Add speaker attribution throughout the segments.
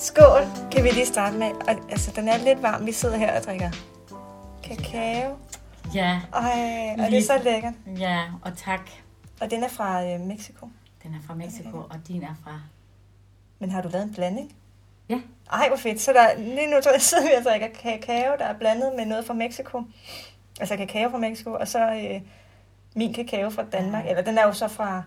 Speaker 1: Skål, kan vi lige starte med. Og, altså, den er lidt varm. Vi sidder her og drikker kakao.
Speaker 2: Ja,
Speaker 1: Ej, og det er så lækkert.
Speaker 2: ja, og tak.
Speaker 1: Og den er fra øh, Mexico.
Speaker 2: Den er fra Mexico, og din er fra...
Speaker 1: Men har du lavet en blanding?
Speaker 2: Ja.
Speaker 1: Ej, hvor fedt. Så der, lige nu sidder vi og drikker kakao, der er blandet med noget fra Mexico. Altså kakao fra Mexico, og så øh, min kakao fra Danmark. Eller den er jo så fra...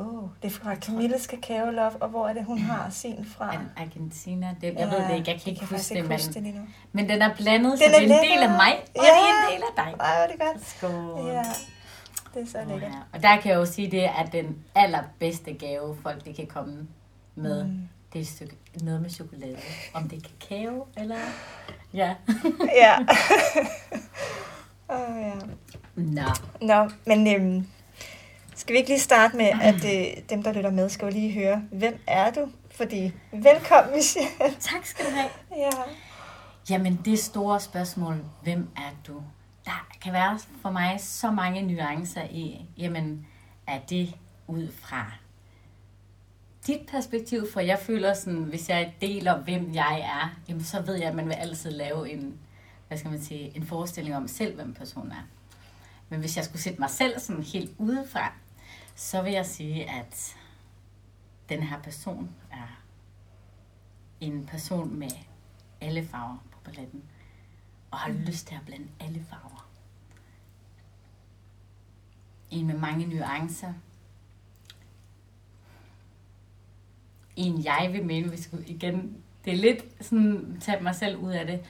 Speaker 1: Oh, det er fra Camilles Kakao Love, og hvor er det, hun har sin fra?
Speaker 2: Argentina? Det, jeg ved det ikke, jeg kan ikke
Speaker 1: jeg
Speaker 2: huske det, men,
Speaker 1: huske det nu.
Speaker 2: men den er blandet,
Speaker 1: Den
Speaker 2: så
Speaker 1: er
Speaker 2: det er en del af mig, og
Speaker 1: Ja.
Speaker 2: det er en del af dig.
Speaker 1: Ej, hvor er det godt.
Speaker 2: Skål.
Speaker 1: Ja, det er så
Speaker 2: Åh,
Speaker 1: lækkert.
Speaker 2: ja. Og der kan jeg jo sige, det er den allerbedste gave, folk det kan komme med.
Speaker 1: Mm.
Speaker 2: Det er et stykke, noget med chokolade. Om det er kakao, eller... Ja.
Speaker 1: Ja. oh, ja.
Speaker 2: Nå.
Speaker 1: Nå, men øhm, skal vi ikke lige starte med, at øh, dem, der lytter med, skal jo lige høre, hvem er du? Fordi, velkommen, Michelle.
Speaker 2: Tak skal du have.
Speaker 1: Ja.
Speaker 2: Jamen, det store spørgsmål, hvem er du? Der kan være for mig så mange nuancer i, jamen, er det ud fra dit perspektiv? For jeg føler sådan, hvis jeg deler, hvem jeg er, jamen, så ved jeg, at man vil altid lave en, hvad skal man sige, en forestilling om selv, hvem personen er. Men hvis jeg skulle sætte mig selv sådan helt udefra, så vil jeg sige, at den her person er en person med alle farver på paletten, og har lyst til at blande alle farver. En med mange nuancer. En jeg vil mene, hvis jeg igen, det er lidt sådan, tage mig selv ud af det,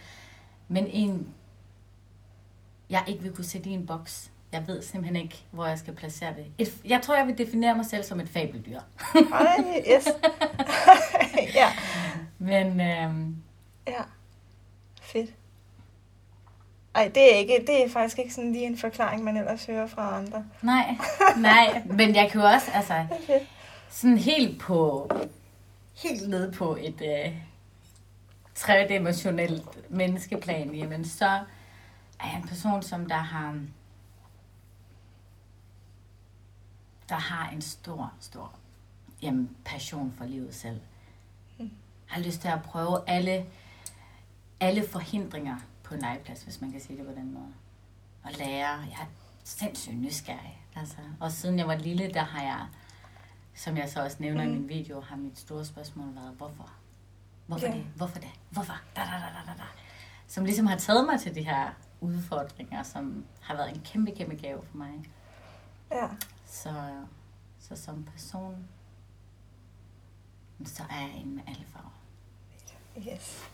Speaker 2: men en, jeg ikke vil kunne sætte i en boks. Jeg ved simpelthen ikke, hvor jeg skal placere det. Et, jeg tror, jeg vil definere mig selv som et fabeldyr.
Speaker 1: Ej, yes. ja.
Speaker 2: Men øhm,
Speaker 1: Ja. Fedt. Ej, det er, ikke, det er faktisk ikke sådan lige en forklaring, man ellers hører fra andre.
Speaker 2: Nej, nej, men jeg kan jo også, altså, sådan helt på, helt ned på et øh, tredimensionelt menneskeplan, jamen så er jeg en person, som der har, der har en stor, stor jamen, passion for livet selv. Har lyst til at prøve alle, alle forhindringer på en legeplads, hvis man kan sige det på den måde. Og lære. Jeg er sindssygt nysgerrig. Altså. Og siden jeg var lille, der har jeg, som jeg så også nævner mm. i min video, har mit store spørgsmål været, hvorfor? Hvorfor
Speaker 1: Ja.
Speaker 2: det? Hvorfor det? Hvorfor? Da, da, da, da, da, da. Som ligesom har taget mig til de her udfordringer, som har været en kæmpe, kæmpe gave for mig.
Speaker 1: Ja.
Speaker 2: Så, så som person, så er jeg en med alle farver.
Speaker 1: Yes.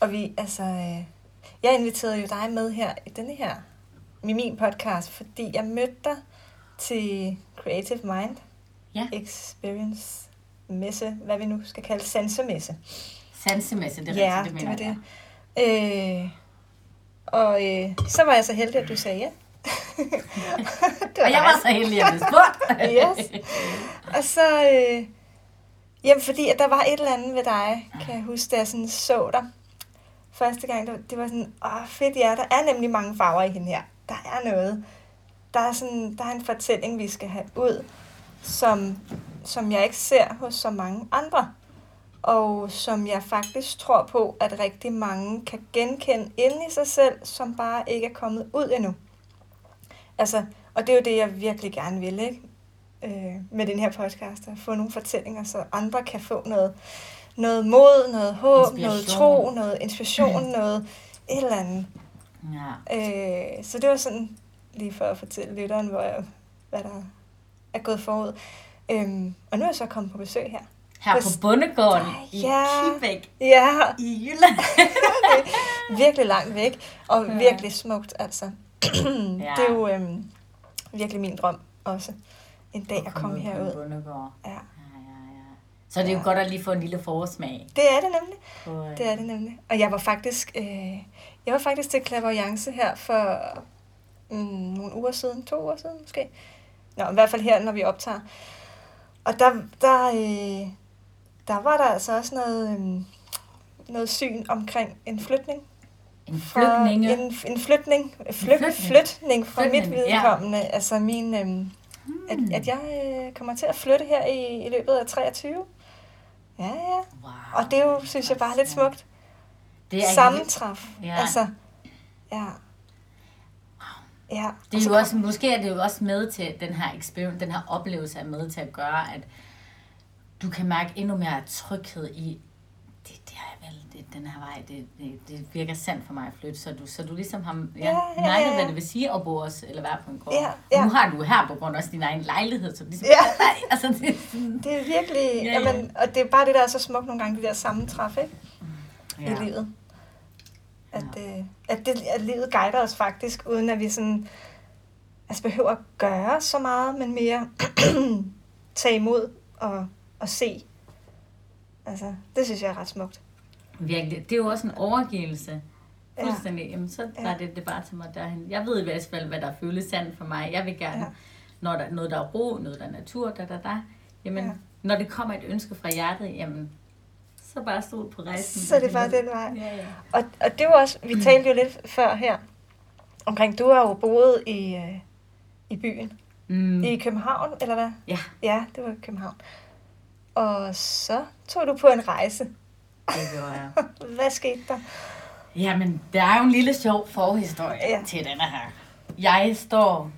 Speaker 1: Og vi, altså, øh, jeg inviterede jo dig med her i denne her, i min podcast, fordi jeg mødte dig til Creative Mind
Speaker 2: Ja.
Speaker 1: Experience messe, hvad vi nu skal kalde sansemesse.
Speaker 2: Sansemesse, det er
Speaker 1: Ja,
Speaker 2: rigtigt, det
Speaker 1: det
Speaker 2: mener
Speaker 1: var
Speaker 2: jeg.
Speaker 1: det. Øh, og øh, så var jeg så heldig, at du sagde ja. det
Speaker 2: Og jeg var så heldig, at jeg spurgt.
Speaker 1: Yes. Og så, øh, jamen fordi at der var et eller andet ved dig, kan jeg huske, da jeg sådan så dig første gang. Det var, det var sådan, åh fedt ja, der er nemlig mange farver i hende her. Der er noget. Der er, sådan, der er en fortælling, vi skal have ud, som, som jeg ikke ser hos så mange andre. Og som jeg faktisk tror på, at rigtig mange kan genkende inde i sig selv, som bare ikke er kommet ud endnu. Altså, og det er jo det, jeg virkelig gerne vil, ikke? Øh, med den her podcast, at få nogle fortællinger, så andre kan få noget, noget mod, noget håb, noget tro, noget inspiration, noget et eller andet.
Speaker 2: Ja.
Speaker 1: Øh, så det var sådan, lige for at fortælle lytteren, hvor jeg, hvad der er gået forud. Øhm, og nu er jeg så kommet på besøg her.
Speaker 2: Her
Speaker 1: På
Speaker 2: på bondegården i
Speaker 1: Ja.
Speaker 2: Kibæk
Speaker 1: Ja,
Speaker 2: i Jylland.
Speaker 1: virkelig langt væk, og
Speaker 2: Ja.
Speaker 1: virkelig smukt, altså.
Speaker 2: Ja.
Speaker 1: Det er jo øhm, virkelig min drøm også, en dag at komme herud.
Speaker 2: bondegård.
Speaker 1: Ja,
Speaker 2: Ja, ja, ja. Så det er jo
Speaker 1: Ja.
Speaker 2: godt at lige få en lille forsmag.
Speaker 1: det er det nemlig.
Speaker 2: Øh,
Speaker 1: Det er det nemlig. Og jeg var faktisk, øh, jeg var faktisk til Clairvoyance her for mm, nogle uger siden, to uger siden måske. Nå, i hvert fald her, når vi optager. Og der, der, øh, der var der altså også noget, øh, noget syn omkring en flytning.
Speaker 2: En
Speaker 1: Fra,
Speaker 2: flygtninge.
Speaker 1: en, en flytning. Fly,
Speaker 2: flytning.
Speaker 1: flytning fra
Speaker 2: Flytning,
Speaker 1: mit
Speaker 2: ja.
Speaker 1: vedkommende. Altså min, øh, at,
Speaker 2: Hmm.
Speaker 1: at jeg øh, kommer til at flytte her i, i løbet af 23. Ja, ja.
Speaker 2: Wow.
Speaker 1: Og det er jo, synes jeg, bare lidt smukt.
Speaker 2: Det er
Speaker 1: Sammentræf.
Speaker 2: Ja.
Speaker 1: Altså, ja. Ja.
Speaker 2: Det er jo også, måske er det jo også med til den her experiment, den her oplevelse er med til at gøre, at du kan mærke endnu mere tryghed i, det, det er vel, det, den her vej, det, det, det virker sandt for mig at flytte, så du, så du ligesom har ja,
Speaker 1: Ja, ja, ja,
Speaker 2: hvad det vil sige at bo også, eller være på en gård.
Speaker 1: Ja,
Speaker 2: Og
Speaker 1: ja.
Speaker 2: Nu har du her på grund også din egen lejlighed, så ligesom,
Speaker 1: Ja.
Speaker 2: nej, altså det, sådan-
Speaker 1: Det er virkelig,
Speaker 2: Ja,
Speaker 1: ja,
Speaker 2: ja.
Speaker 1: Jamen, og det er bare det, der er så smukt nogle gange, de der sammentræf, ikke? Ja.
Speaker 2: ja.
Speaker 1: I livet. At, ja. at, det, at livet guider os faktisk, uden at vi sådan, altså behøver at gøre så meget, men mere tage imod og, og se. Altså, det synes jeg er ret smukt.
Speaker 2: Virkelig. Det er jo også en overgivelse.
Speaker 1: Ja.
Speaker 2: Fuldstændig. Jamen, så
Speaker 1: Ja.
Speaker 2: var det, det bare til mig derhen. Jeg ved i hvert fald, hvad der føles sandt for mig. Jeg vil gerne,
Speaker 1: Ja.
Speaker 2: ja. når der noget, der er ro, noget, der er natur, da, da, da. Jamen,
Speaker 1: Ja.
Speaker 2: ja. når det kommer et ønske fra hjertet, jamen, så bare stol på rejsen.
Speaker 1: Så er det bare den vej.
Speaker 2: Ja, ja.
Speaker 1: Og, og det var også, vi talte jo lidt før her, omkring, du har jo boet i, øh, i byen.
Speaker 2: Mm.
Speaker 1: I København, eller hvad?
Speaker 2: Ja,
Speaker 1: Ja, det var i København. Og så tog du på en rejse.
Speaker 2: Det gjorde jeg.
Speaker 1: Hvad skete der?
Speaker 2: Jamen, der er jo en lille sjov forhistorie
Speaker 1: Ja.
Speaker 2: til denne her. Jeg står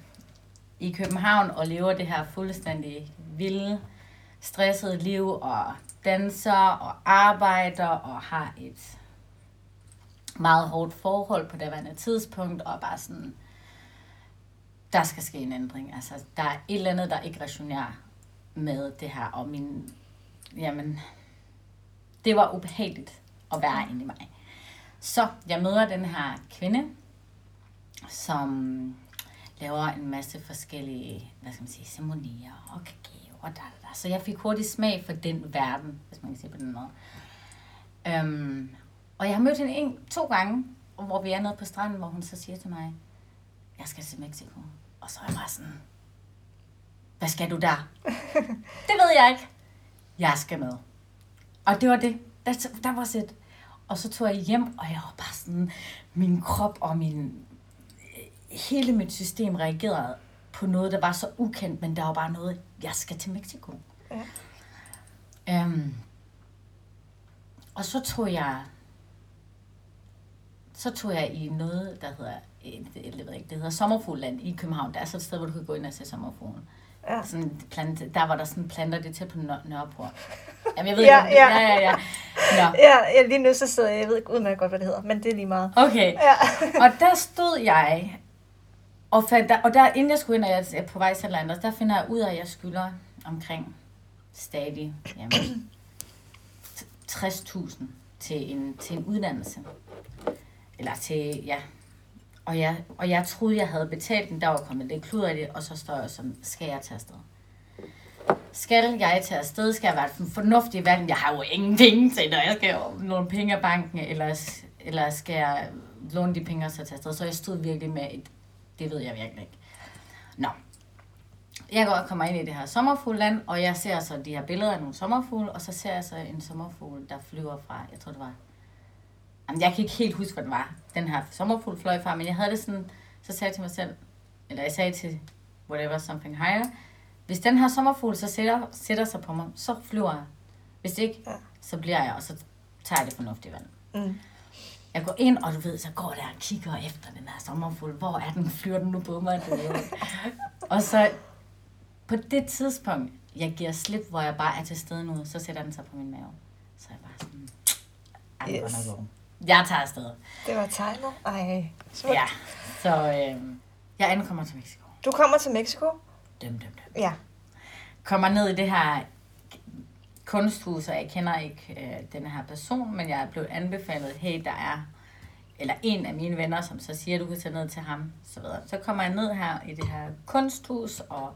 Speaker 2: i København og lever det her fuldstændig vilde, stressede liv og danser og arbejder og har et meget hårdt forhold på daværende tidspunkt og bare sådan, der skal ske en ændring. Altså, der er et eller andet, der ikke resonerer med det her, og min, jamen, det var ubehageligt at være inde i mig. Så jeg møder den her kvinde, som laver en masse forskellige, hvad skal man sige, ceremonier og kakao og da, da, da. Så jeg fik hurtigt smag for den verden, hvis man kan sige på den måde. Øhm, og jeg har mødt hende en, to gange, hvor vi er nede på stranden, hvor hun så siger til mig, jeg skal til Mexico. Og så er jeg bare sådan, hvad skal du der? det ved jeg ikke. Jeg skal med. Og det var det. Der, der var set. Og så tog jeg hjem, og jeg var bare sådan, min krop og min, hele mit system reagerede på noget, der var så ukendt, men der var bare noget, jeg skal til Mexico.
Speaker 1: Ja.
Speaker 2: Øhm, og så tog jeg, så tog jeg i noget, der hedder, øh, jeg ved ikke, det hedder Sommerfugland i København. Der er så et sted, hvor du kan gå ind og se sommerfuglen.
Speaker 1: Ja.
Speaker 2: Sådan en plante, der var der sådan planter, det tæt på Nør- Nørreport. Jamen, jeg ved
Speaker 1: Ja,
Speaker 2: ikke,
Speaker 1: ja.
Speaker 2: ja, ja, ja. Nå,
Speaker 1: Ja, ja, lige nu så sidder jeg, jeg ved ikke udmærket godt, hvad det hedder, men det er lige meget.
Speaker 2: okay.
Speaker 1: Ja.
Speaker 2: Og der stod jeg, og, fandt, der, og der, inden jeg skulle ind, og jeg er på vej til Landers, der finder jeg ud af, at jeg skylder omkring stadig jamen, 60.000 til en, til en uddannelse. Eller til, ja. Og jeg, og jeg troede, jeg havde betalt den, der var kommet lidt klud af det, og så står jeg som, skal jeg tage afsted? Skal jeg tage afsted? Skal jeg være en fornuftig valg? Jeg har jo ingenting til, når jeg skal låne penge af banken, eller, eller skal jeg låne de penge og så tage afsted? Så jeg stod virkelig med et, det ved jeg virkelig ikke. Nå. Jeg går og kommer ind i det her sommerfugland, og jeg ser så de her billeder af nogle sommerfugle, og så ser jeg så en sommerfugl, der flyver fra, jeg tror det var, jamen jeg kan ikke helt huske, hvad det var, den her sommerfugl fløj fra, men jeg havde det sådan, så sagde jeg til mig selv, eller jeg sagde til whatever, something higher, hvis den her sommerfugl så sætter, sætter sig på mig, så flyver jeg. Hvis ikke,
Speaker 1: Ja.
Speaker 2: så bliver jeg, og så tager jeg det fornuftige valg.
Speaker 1: Mm.
Speaker 2: Jeg går ind, og du ved, så går der og kigger efter den her sommerfugl. Hvor er den? Flyver den nu på mig? Og så på det tidspunkt, jeg giver slip, hvor jeg bare er til stede nu, så sætter den sig på min mave. Så er jeg bare sådan,
Speaker 1: Yes.
Speaker 2: Jeg tager afsted.
Speaker 1: Det var tegnet. Ej, smukt.
Speaker 2: Ja, så øh, jeg ankommer til Mexico.
Speaker 1: Du kommer til Mexico?
Speaker 2: Døm, døm, døm.
Speaker 1: Ja.
Speaker 2: kommer ned i det her kunsthus, og jeg kender ikke øh, den her person, men jeg er blevet anbefalet, hey, der er, eller en af mine venner, som så siger, du kan tage ned til ham, så videre. Så kommer jeg ned her i det her kunsthus, og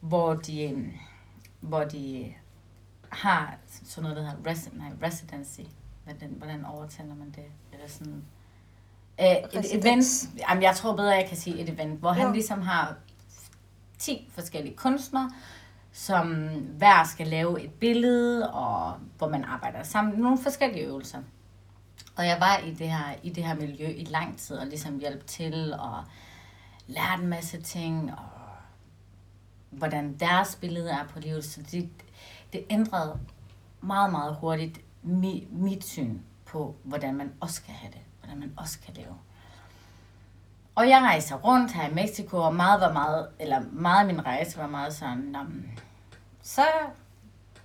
Speaker 2: hvor de, øh, hvor de har sådan noget, der hedder resi- nej, residency. Hvordan, hvordan overtæller man det? Eller sådan... Øh, et event, jamen jeg tror bedre, jeg kan sige et event, hvor han
Speaker 1: Ja.
Speaker 2: ligesom har 10 forskellige kunstnere, som hver skal lave et billede, og hvor man arbejder sammen. Nogle forskellige øvelser. Og jeg var i det her, i det her miljø i lang tid, og ligesom hjalp til, og lærte en masse ting, og hvordan deres billede er på livet. Så det, det ændrede meget, meget hurtigt mi, mit syn på, hvordan man også kan have det, hvordan man også kan leve. Og jeg rejser rundt her i Mexico, og meget var meget, eller meget af min rejse var meget sådan, um, så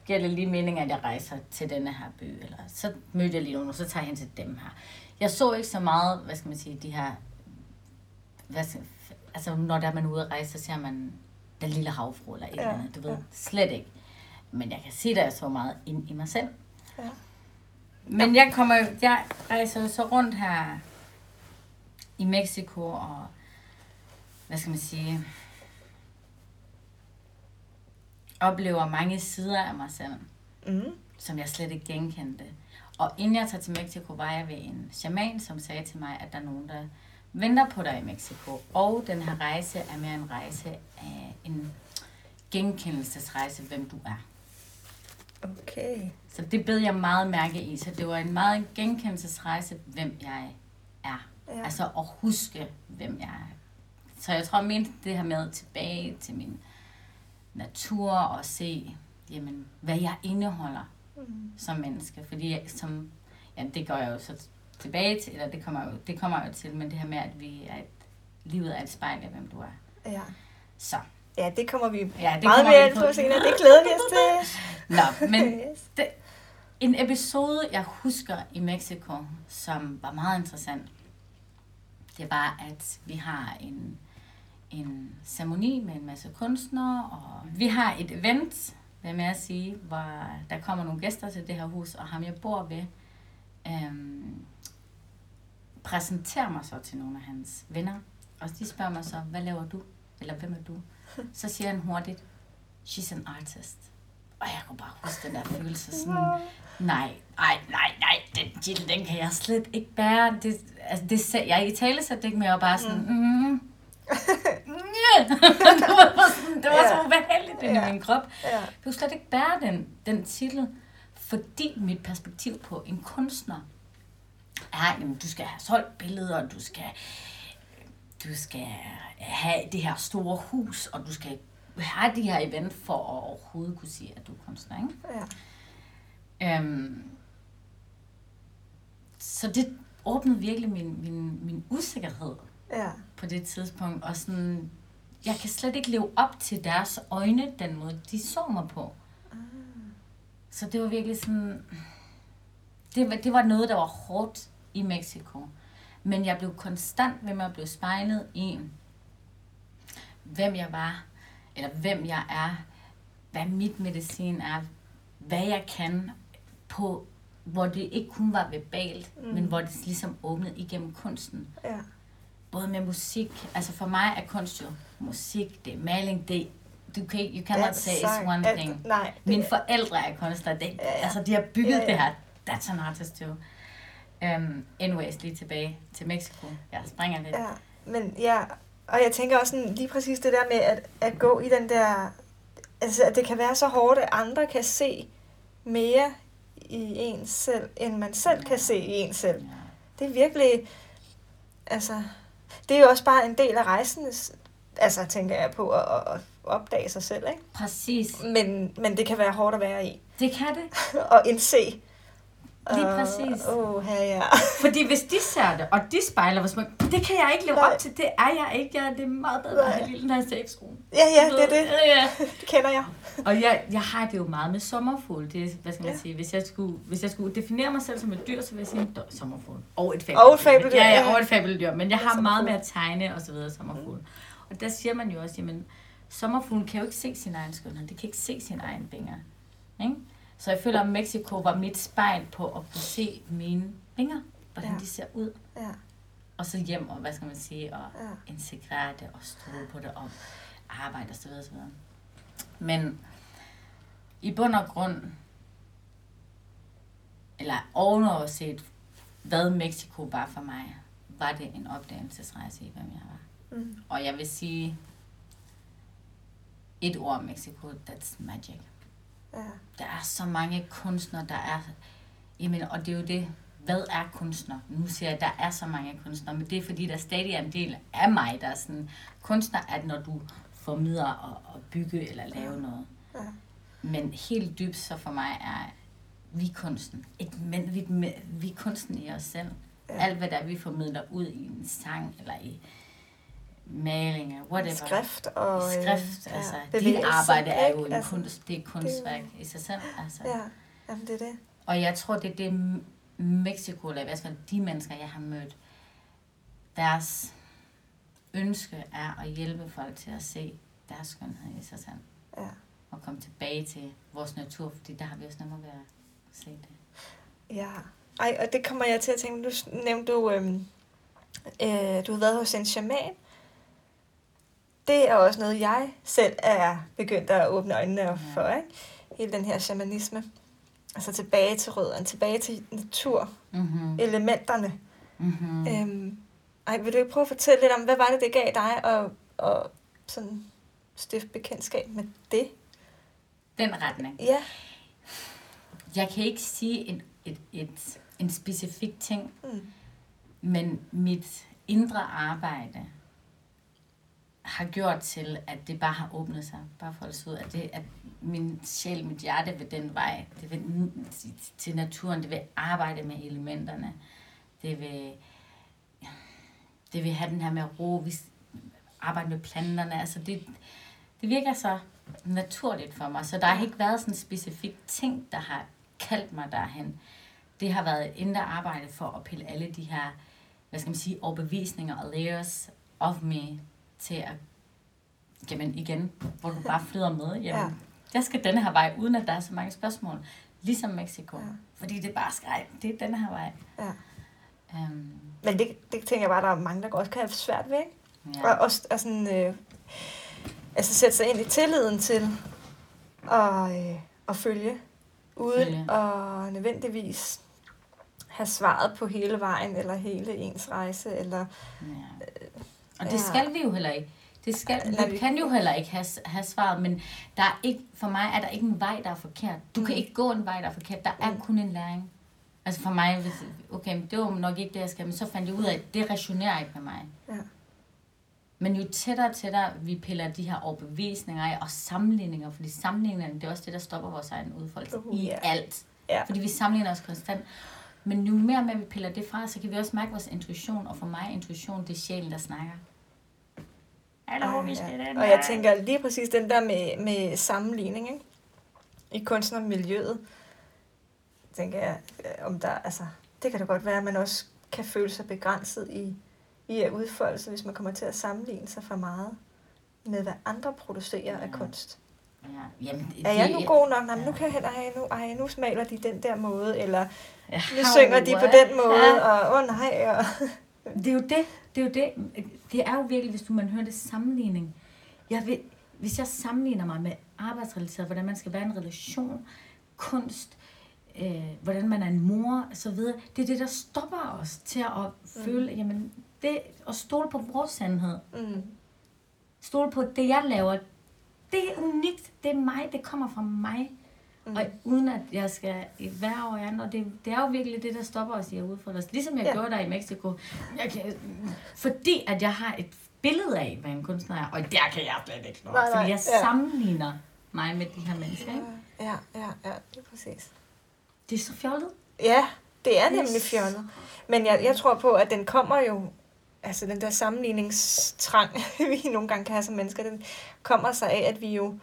Speaker 2: giver det lige mening, at jeg rejser til denne her by, eller så mødte jeg lige nogen, og så tager jeg hen til dem her. Jeg så ikke så meget, hvad skal man sige, de her, hvad skal, altså når der er man ude at rejse, så ser man den lille havfru eller et
Speaker 1: Ja,
Speaker 2: eller andet, du ved,
Speaker 1: ja.
Speaker 2: slet ikke. Men jeg kan se, at jeg så meget ind i mig selv.
Speaker 1: Ja.
Speaker 2: Men jeg kommer jeg rejser så rundt her i Mexico og, hvad skal man sige, oplever mange sider af mig selv,
Speaker 1: Mm.
Speaker 2: som jeg slet ikke genkendte. Og inden jeg tager til Mexico, var jeg ved en shaman, som sagde til mig, at der er nogen, der venter på dig i Mexico. Og den her rejse er mere en rejse af en genkendelsesrejse, hvem du er.
Speaker 1: Okay.
Speaker 2: Så det bed jeg meget mærke i. Så det var en meget genkendelsesrejse, hvem jeg er.
Speaker 1: Ja.
Speaker 2: Altså at huske, hvem jeg er. Så jeg tror, jeg mente det her med tilbage til min natur og se, jamen, hvad jeg indeholder
Speaker 1: Mm.
Speaker 2: som menneske. Fordi jeg, som, ja, det går jeg jo så tilbage til, eller det kommer, jo, det kommer jo til, men det her med, at vi er et, livet er et spejl af, hvem du er.
Speaker 1: Ja.
Speaker 2: Så,
Speaker 1: Ja, det kommer vi
Speaker 2: ja, det
Speaker 1: meget mere ind på senere. Det glæder vi os til.
Speaker 2: Nå, men
Speaker 1: Yes.
Speaker 2: det, en episode, jeg husker i Mexico, som var meget interessant, det var, at vi har en, en ceremoni med en masse kunstnere, og vi har et event, jeg med at sige, hvor der kommer nogle gæster til det her hus, og ham jeg bor ved, øhm, præsenterer mig så til nogle af hans venner, og de spørger mig så, hvad laver du? Eller hvem er du? Så siger han hurtigt, she's an artist. Og jeg kunne bare huske den der følelse sådan, nej, nej, nej, nej, den titel, den kan jeg slet ikke bære. Det, altså, det, jeg i tale det ikke mere, og bare sådan, mm. Ja. det var, sådan, det var så
Speaker 1: Ja.
Speaker 2: ubehageligt
Speaker 1: Ja.
Speaker 2: i min krop.
Speaker 1: Ja.
Speaker 2: Jeg kunne slet ikke bære den, den titel, fordi mit perspektiv på en kunstner er, jamen, du skal have solgt billeder, du skal, du skal have det her store hus, og du skal have de her event for at overhovedet kunne sige, at du er kunstner. Ikke?
Speaker 1: Ja.
Speaker 2: Øhm, så det åbnede virkelig min, min, min usikkerhed
Speaker 1: Ja.
Speaker 2: på det tidspunkt, og sådan, jeg kan slet ikke leve op til deres øjne, den måde, de så mig på. Så det var virkelig sådan, det var, det var noget, der var hårdt i Mexico. Men jeg blev konstant ved med at blive spejlet i, hvem jeg var, eller hvem jeg er, hvad mit medicin er, hvad jeg kan, på, hvor det ikke kun var verbalt, mm. men hvor det ligesom åbnede igennem kunsten
Speaker 1: Ja.
Speaker 2: både med musik, altså for mig er kunst jo musik, det er maling, det du kan ikke, you cannot say it's one thing.
Speaker 1: Nej. det-
Speaker 2: Mine forældre er kunstnere, det,
Speaker 1: Ja, ja.
Speaker 2: altså de har bygget
Speaker 1: Ja, ja.
Speaker 2: det her, that's an artist too. Um, anyways, lige tilbage til Mexico. Jeg springer lidt.
Speaker 1: Ja, men ja, og jeg tænker også sådan, lige præcis det der med at, at gå i den der, altså at det kan være så hårdt, at andre kan se mere i en selv, end man selv kan se i en selv. Det er virkelig, altså, det er jo også bare en del af rejsen, altså tænker jeg på at, at, at opdage sig selv, ikke?
Speaker 2: Præcis.
Speaker 1: Men, men det kan være hårdt at være i,
Speaker 2: Det kan det.
Speaker 1: og indse.
Speaker 2: Lige
Speaker 1: Og-
Speaker 2: præcis.
Speaker 1: Oh, her ja.
Speaker 2: Fordi hvis de ser det, og de spejler, hvis man, det kan jeg ikke leve
Speaker 1: Nej.
Speaker 2: op til, det er jeg ikke. Jeg, det er meget bedre at have lille sexrum.
Speaker 1: Ja, ja, det er det.
Speaker 2: Ja.
Speaker 1: Det kender jeg.
Speaker 2: Og jeg, jeg har det jo meget med sommerfugl. Det, er- hvad skal man
Speaker 1: Ja.
Speaker 2: sige? Hvis jeg, skulle, hvis jeg skulle definere mig selv som et dyr, så vil jeg sige en sommerfugl. Og et fabeldyr.
Speaker 1: Og et fabeldyr,
Speaker 2: Ja, ja, og et fabeldyr. Men jeg har meget med at tegne og så videre sommerfugl. Og der siger man jo også, jamen, sommerfuglen kan jo ikke se sin egen skønhed. Det kan ikke se sin egen vinger. Ikke? Så jeg føler, at Mexico var mit spejl på at kunne se mine vinger. Hvordan
Speaker 1: Ja.
Speaker 2: de ser ud.
Speaker 1: Ja,
Speaker 2: Og så hjem og, hvad skal man sige, og
Speaker 1: ja.
Speaker 2: integrere det og stole på det og arbejde osv. osv. Men i bund og grund, eller overset, hvad Mexico var for mig, var det en opdagelsesrejse i, hvem jeg var.
Speaker 1: Mm.
Speaker 2: Og jeg vil sige et ord om Mexico, that's magic.
Speaker 1: Ja,
Speaker 2: Der er så mange kunstnere, der er... Jamen, og det er jo det, hvad er kunstner? Nu siger jeg, at der er så mange kunstnere, men det er fordi, der stadig er en del af mig, der er sådan... Kunstner er, når du formidler og, og bygge eller lave noget.
Speaker 1: ja.
Speaker 2: Men helt dybt så for mig er vi er kunsten. Et, men vi, vi er kunsten i os selv.
Speaker 1: Ja.
Speaker 2: Ja. Alt, hvad der vi formidler ud i en sang, eller i malinger, whatever.
Speaker 1: Skrift og... øh,
Speaker 2: Skrift,
Speaker 1: ja,
Speaker 2: altså. Dit
Speaker 1: bevægelse,
Speaker 2: arbejde er jo en
Speaker 1: Altså,
Speaker 2: kunst, det er kunstværk i sig selv. Altså.
Speaker 1: Ja, jamen det er det.
Speaker 2: Og jeg tror, det er det Mexico, eller i hvert fald de mennesker, jeg har mødt, deres ønske er at hjælpe folk til at se deres skønhed i sig selv.
Speaker 1: Ja.
Speaker 2: Og komme tilbage til vores natur, fordi der har vi også nemmere ved at se det.
Speaker 1: Ja. Ej, og det kommer jeg til at tænke, nu nævnte du, øhm, øh, du har været hos en shaman. Det er også noget, jeg selv er begyndt at åbne øjnene op for, ikke? Hele den her shamanisme. Altså tilbage til rødderne, tilbage til natur,
Speaker 2: Mm-hmm.
Speaker 1: elementerne.
Speaker 2: Mm-hmm.
Speaker 1: Øhm, ej, vil du ikke prøve at fortælle lidt om, hvad var det, det gav dig at, at sådan stifte bekendtskab med det?
Speaker 2: Den retning.
Speaker 1: Ja.
Speaker 2: Jeg kan ikke sige en, et, et, en specifik ting,
Speaker 1: Mm.
Speaker 2: men mit indre arbejde har gjort til, at det bare har åbnet sig. Bare for at ud, at, det, at min sjæl, mit hjerte vil den vej. Det vil til naturen. Det vil arbejde med elementerne. Det vil, det vil have den her med ro. Vi arbejde med planterne. Altså det, det virker så naturligt for mig. Så der har ikke været sådan en specifik ting, der har kaldt mig derhen. Det har været et indre arbejde for at pille alle de her, hvad skal man sige, overbevisninger og layers of me til at, jamen igen, hvor du bare flyder med, jamen,
Speaker 1: Ja.
Speaker 2: ja. jeg skal denne her vej, uden at der er så mange spørgsmål. Ligesom Mexico.
Speaker 1: Ja.
Speaker 2: Ja. Fordi det er bare skrej, det er denne her vej.
Speaker 1: ja.
Speaker 2: Um,
Speaker 1: Men det, det tænker jeg bare, der er mange, der også kan have svært ved, ikke?
Speaker 2: ja.
Speaker 1: Og også og sådan, øh, altså sætte sig ind i tilliden til at, øh, at følge, uden
Speaker 2: Følge.
Speaker 1: at nødvendigvis have svaret på hele vejen, eller hele ens rejse, eller
Speaker 2: Ja. Og det
Speaker 1: Ja.
Speaker 2: skal vi jo heller ikke. Det skal, vi kan jo heller ikke have, have svaret, men der er ikke, for mig er der ikke en vej, der er forkert. Du kan
Speaker 1: Mm.
Speaker 2: ikke gå en vej, der er forkert. Der er
Speaker 1: Mm.
Speaker 2: kun en læring. Altså for mig, hvis, okay, men det var nok ikke det, jeg skal, men så fandt jeg ud af, at det resonerer ikke med mig.
Speaker 1: Ja.
Speaker 2: Men jo tættere og tættere vi piller de her overbevisninger af, og sammenligninger, fordi sammenligningerne, det er også det, der stopper vores egen udfoldelse
Speaker 1: Uh,
Speaker 2: i
Speaker 1: ja.
Speaker 2: alt.
Speaker 1: ja,
Speaker 2: Fordi vi sammenligner os konstant. Men jo mere med vi piller det fra, så kan vi også mærke vores intuition. Og for mig, intuition, det er sjælen, der snakker. Hallo, vi skal
Speaker 1: ja.
Speaker 2: den
Speaker 1: Og jeg tænker lige præcis den der med, med sammenligning, ikke? I kunstnermiljøet, tænker jeg, øh, om der, altså, det kan da godt være, at man også kan føle sig begrænset i, i at udfolde sig, hvis man kommer til at sammenligne sig for meget med, hvad andre producerer af
Speaker 2: Ja.
Speaker 1: kunst.
Speaker 2: Ja, jamen,
Speaker 1: Er jeg nu
Speaker 2: det-
Speaker 1: god nok? Nej, men nu,
Speaker 2: ja.
Speaker 1: kan jeg, ej, nu, ej, nu smaler de den der måde, eller
Speaker 2: Ja,
Speaker 1: nu synger de på den måde,
Speaker 2: Ja.
Speaker 1: og åh oh, nej, og...
Speaker 2: Det er jo det. Det er jo det. Det er jo virkelig, hvis du man hører det sammenligning. Jeg vil, hvis jeg sammenligner mig med arbejdsrelateret, hvordan man skal være i en relation, kunst, øh, hvordan man er en mor, så videre. Det er det, der stopper os til at føle, jamen, det, at stole på vores sandhed.
Speaker 1: Mm,
Speaker 2: Stole på det, jeg laver. Det er unikt. Det er mig. Det kommer fra mig.
Speaker 1: Mm.
Speaker 2: Og uden at jeg skal i hver år andet, og det, det er jo virkelig det, der stopper os i at udfordre os. Ligesom jeg
Speaker 1: Ja.
Speaker 2: gjorde der i Mexico. Jeg kan, fordi at jeg har et billede af, hvad en kunstner er, og der kan jeg slet ikke nå.
Speaker 1: Nej, nej,
Speaker 2: Fordi jeg
Speaker 1: ja.
Speaker 2: sammenligner mig med de her mennesker. Ikke?
Speaker 1: ja, ja, ja, det er præcis.
Speaker 2: Det er så fjollet.
Speaker 1: Ja, det er nemlig fjollet. Men jeg, jeg tror på, at den kommer jo, altså den der sammenligningstrang, vi nogle gange kan have som mennesker, den kommer sig af, at vi jo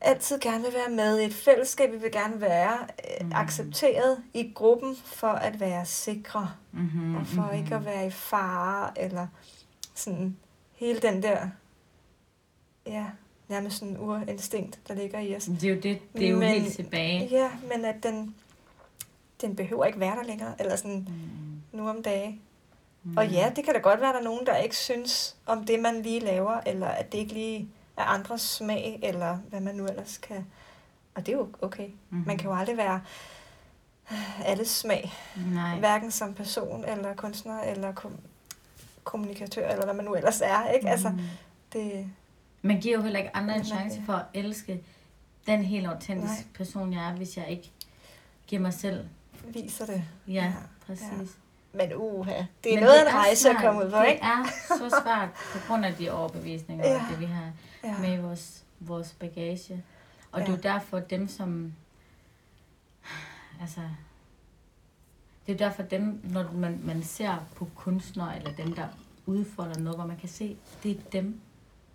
Speaker 1: altid gerne vil være med i et fællesskab. Vi vil gerne være øh,
Speaker 2: Mm.
Speaker 1: accepteret i gruppen for at være sikre,
Speaker 2: Mm-hmm,
Speaker 1: og for ikke at være i fare, eller sådan hele den der, ja, nærmest sådan urinstinkt, der ligger i os.
Speaker 2: Det er jo, det, det er jo
Speaker 1: Men-
Speaker 2: helt tilbage.
Speaker 1: Ja, men at den, den behøver ikke være der længere, eller sådan
Speaker 2: Mm.
Speaker 1: nu om dage.
Speaker 2: Mm.
Speaker 1: Og ja, det kan da godt være, at der er nogen, der ikke synes om det, man lige laver, eller at det ikke lige er andres smag, eller hvad man nu ellers kan. Og det er jo okay.
Speaker 2: Mhm.
Speaker 1: Man kan jo aldrig være alles smag,
Speaker 2: Nej.
Speaker 1: hverken som person, eller kunstner, eller kom- kommunikatør, eller hvad man nu ellers er. Ikke? Altså,
Speaker 2: Mm.
Speaker 1: det,
Speaker 2: Man giver jo heller ikke andre en chance for at elske den helt autentiske
Speaker 1: Nej.
Speaker 2: person, jeg er, hvis jeg ikke giver mig selv.
Speaker 1: viser det.
Speaker 2: Ja,
Speaker 1: Ja,
Speaker 2: ja præcis.
Speaker 1: Men uha, det er
Speaker 2: Men
Speaker 1: noget af en rejse at
Speaker 2: svært.
Speaker 1: komme ud på,
Speaker 2: Det
Speaker 1: ikke?
Speaker 2: er så svært på grund af de overbevisninger,
Speaker 1: Ja.
Speaker 2: ja. det vi har
Speaker 1: Ja.
Speaker 2: med i vores, vores bagage. Og
Speaker 1: Ja.
Speaker 2: det er jo derfor dem, som altså... Det er derfor dem, når man, man ser på kunstnere, eller dem, der udfolder noget, hvor man kan se, det er dem.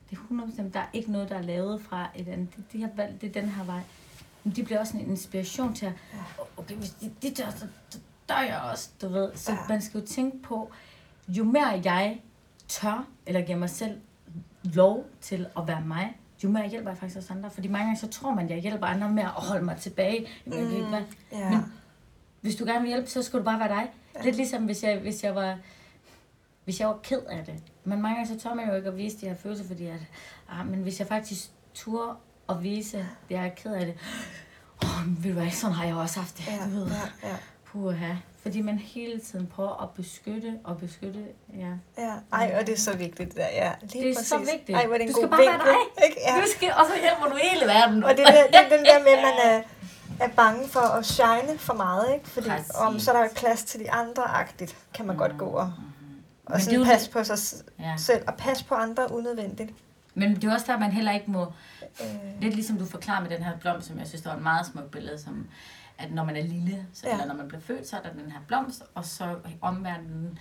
Speaker 2: Det er 100%, der er ikke noget, der er lavet fra et andet. De, de har valgt, det er den her vej. Men de bliver også en inspiration til at, okay, hvis de, de dør, så så dør jeg også, du ved. Så
Speaker 1: Ja.
Speaker 2: man skal jo tænke på, jo mere jeg tør, eller giver mig selv lov til at være mig, jo mere hjælper jeg faktisk også andre. Fordi mange gange så tror man, at jeg hjælper andre med at holde mig tilbage. Jamen, jeg ikke være.
Speaker 1: Ja.
Speaker 2: Men hvis du gerne vil hjælpe, så skal du bare være dig. Ja. Lidt ligesom hvis jeg, hvis jeg var hvis jeg var ked af det. Men mange gange så tør man jo ikke at vise de her følelser, fordi at, ah, men hvis jeg faktisk turde at vise, at jeg er ked af det, oh, ved du hvad, sådan har jeg også haft det.
Speaker 1: Ja,
Speaker 2: du ved.
Speaker 1: ja, ja.
Speaker 2: Puha. Fordi man hele tiden prøver at beskytte og beskytte. Ja.
Speaker 1: Ja, ej, og det er så vigtigt det der, ja. Lige
Speaker 2: Det er
Speaker 1: præcis.
Speaker 2: så vigtigt.
Speaker 1: Ej, hvor er det en
Speaker 2: du skal
Speaker 1: god
Speaker 2: bare
Speaker 1: vinkel.
Speaker 2: være dig.
Speaker 1: Ikke? Ja.
Speaker 2: Du skal, og så hjælper du hele verden.
Speaker 1: Og det er, er den der med, at man er, er bange for at shine for meget, ikke? Fordi
Speaker 2: Præcis.
Speaker 1: om, så er der plads til de andre-agtigt, kan man godt gå og, og
Speaker 2: Men det er
Speaker 1: sådan
Speaker 2: jo
Speaker 1: passe på sig
Speaker 2: Ja.
Speaker 1: selv, og passe på andre unødvendigt.
Speaker 2: Men det er også der, man heller ikke må...
Speaker 1: Øh,
Speaker 2: Lidt ligesom du forklarer med den her blomst, som jeg synes, der var et meget smukt billede, som at når man er lille, så,
Speaker 1: Ja.
Speaker 2: eller når man bliver født, så er der den her blomst, og så omverdenen